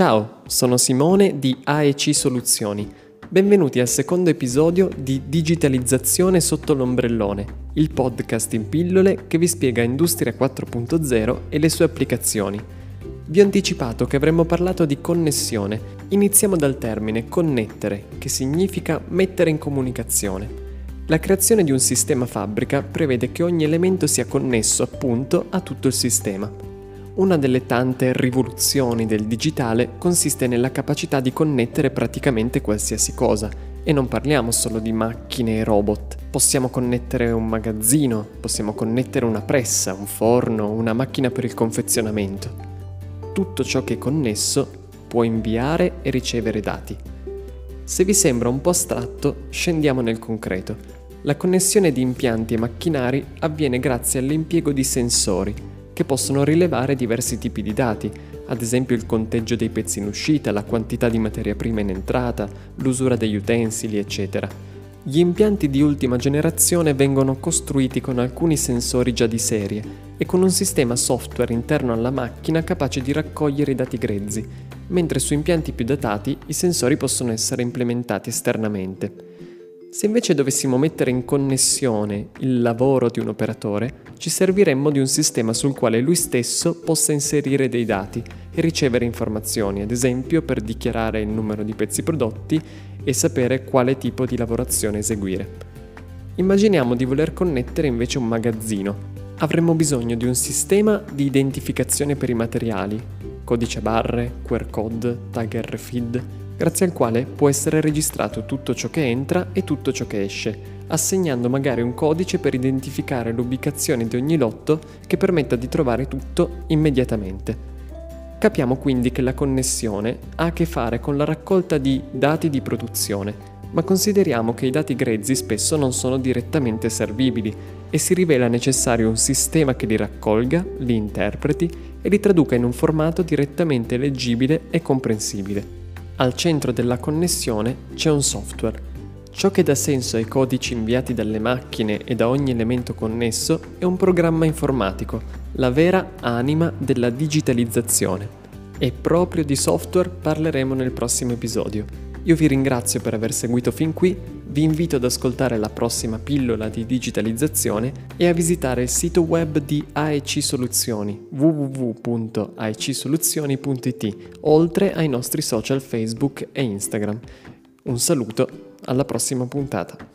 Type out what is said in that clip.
Ciao, sono Simone di AEC Soluzioni. Benvenuti al secondo episodio di Digitalizzazione sotto l'ombrellone, il podcast in pillole che vi spiega Industria 4.0 e le sue applicazioni. Vi ho anticipato che avremmo parlato di connessione. Iniziamo dal termine connettere, che significa mettere in comunicazione. La creazione di un sistema fabbrica prevede che ogni elemento sia connesso appunto a tutto il sistema. Una delle tante rivoluzioni del digitale consiste nella capacità di connettere praticamente qualsiasi cosa. E non parliamo solo di macchine e robot. Possiamo connettere un magazzino, possiamo connettere una pressa, un forno, una macchina per il confezionamento. Tutto ciò che è connesso può inviare e ricevere dati. Se vi sembra un po' astratto, scendiamo nel concreto. La connessione di impianti e macchinari avviene grazie all'impiego di sensori che possono rilevare diversi tipi di dati, ad esempio il conteggio dei pezzi in uscita, la quantità di materia prima in entrata, l'usura degli utensili, eccetera. Gli impianti di ultima generazione vengono costruiti con alcuni sensori già di serie e con un sistema software interno alla macchina capace di raccogliere i dati grezzi, mentre su impianti più datati i sensori possono essere implementati esternamente. Se invece dovessimo mettere in connessione il lavoro di un operatore, ci serviremmo di un sistema sul quale lui stesso possa inserire dei dati e ricevere informazioni, ad esempio per dichiarare il numero di pezzi prodotti e sapere quale tipo di lavorazione eseguire. Immaginiamo di voler connettere invece un magazzino. Avremmo bisogno di un sistema di identificazione per i materiali, codice barre, QR code, tag RFID, grazie al quale può essere registrato tutto ciò che entra e tutto ciò che esce, assegnando magari un codice per identificare l'ubicazione di ogni lotto che permetta di trovare tutto immediatamente. Capiamo quindi che la connessione ha a che fare con la raccolta di dati di produzione, ma consideriamo che i dati grezzi spesso non sono direttamente servibili e si rivela necessario un sistema che li raccolga, li interpreti e li traduca in un formato direttamente leggibile e comprensibile. Al centro della connessione c'è un software. Ciò che dà senso ai codici inviati dalle macchine e da ogni elemento connesso è un programma informatico, la vera anima della digitalizzazione. E proprio di software parleremo nel prossimo episodio. Io vi ringrazio per aver seguito fin qui, vi invito ad ascoltare la prossima pillola di digitalizzazione e a visitare il sito web di AEC Soluzioni www.aecsoluzioni.it, oltre ai nostri social Facebook e Instagram. Un saluto, alla prossima puntata.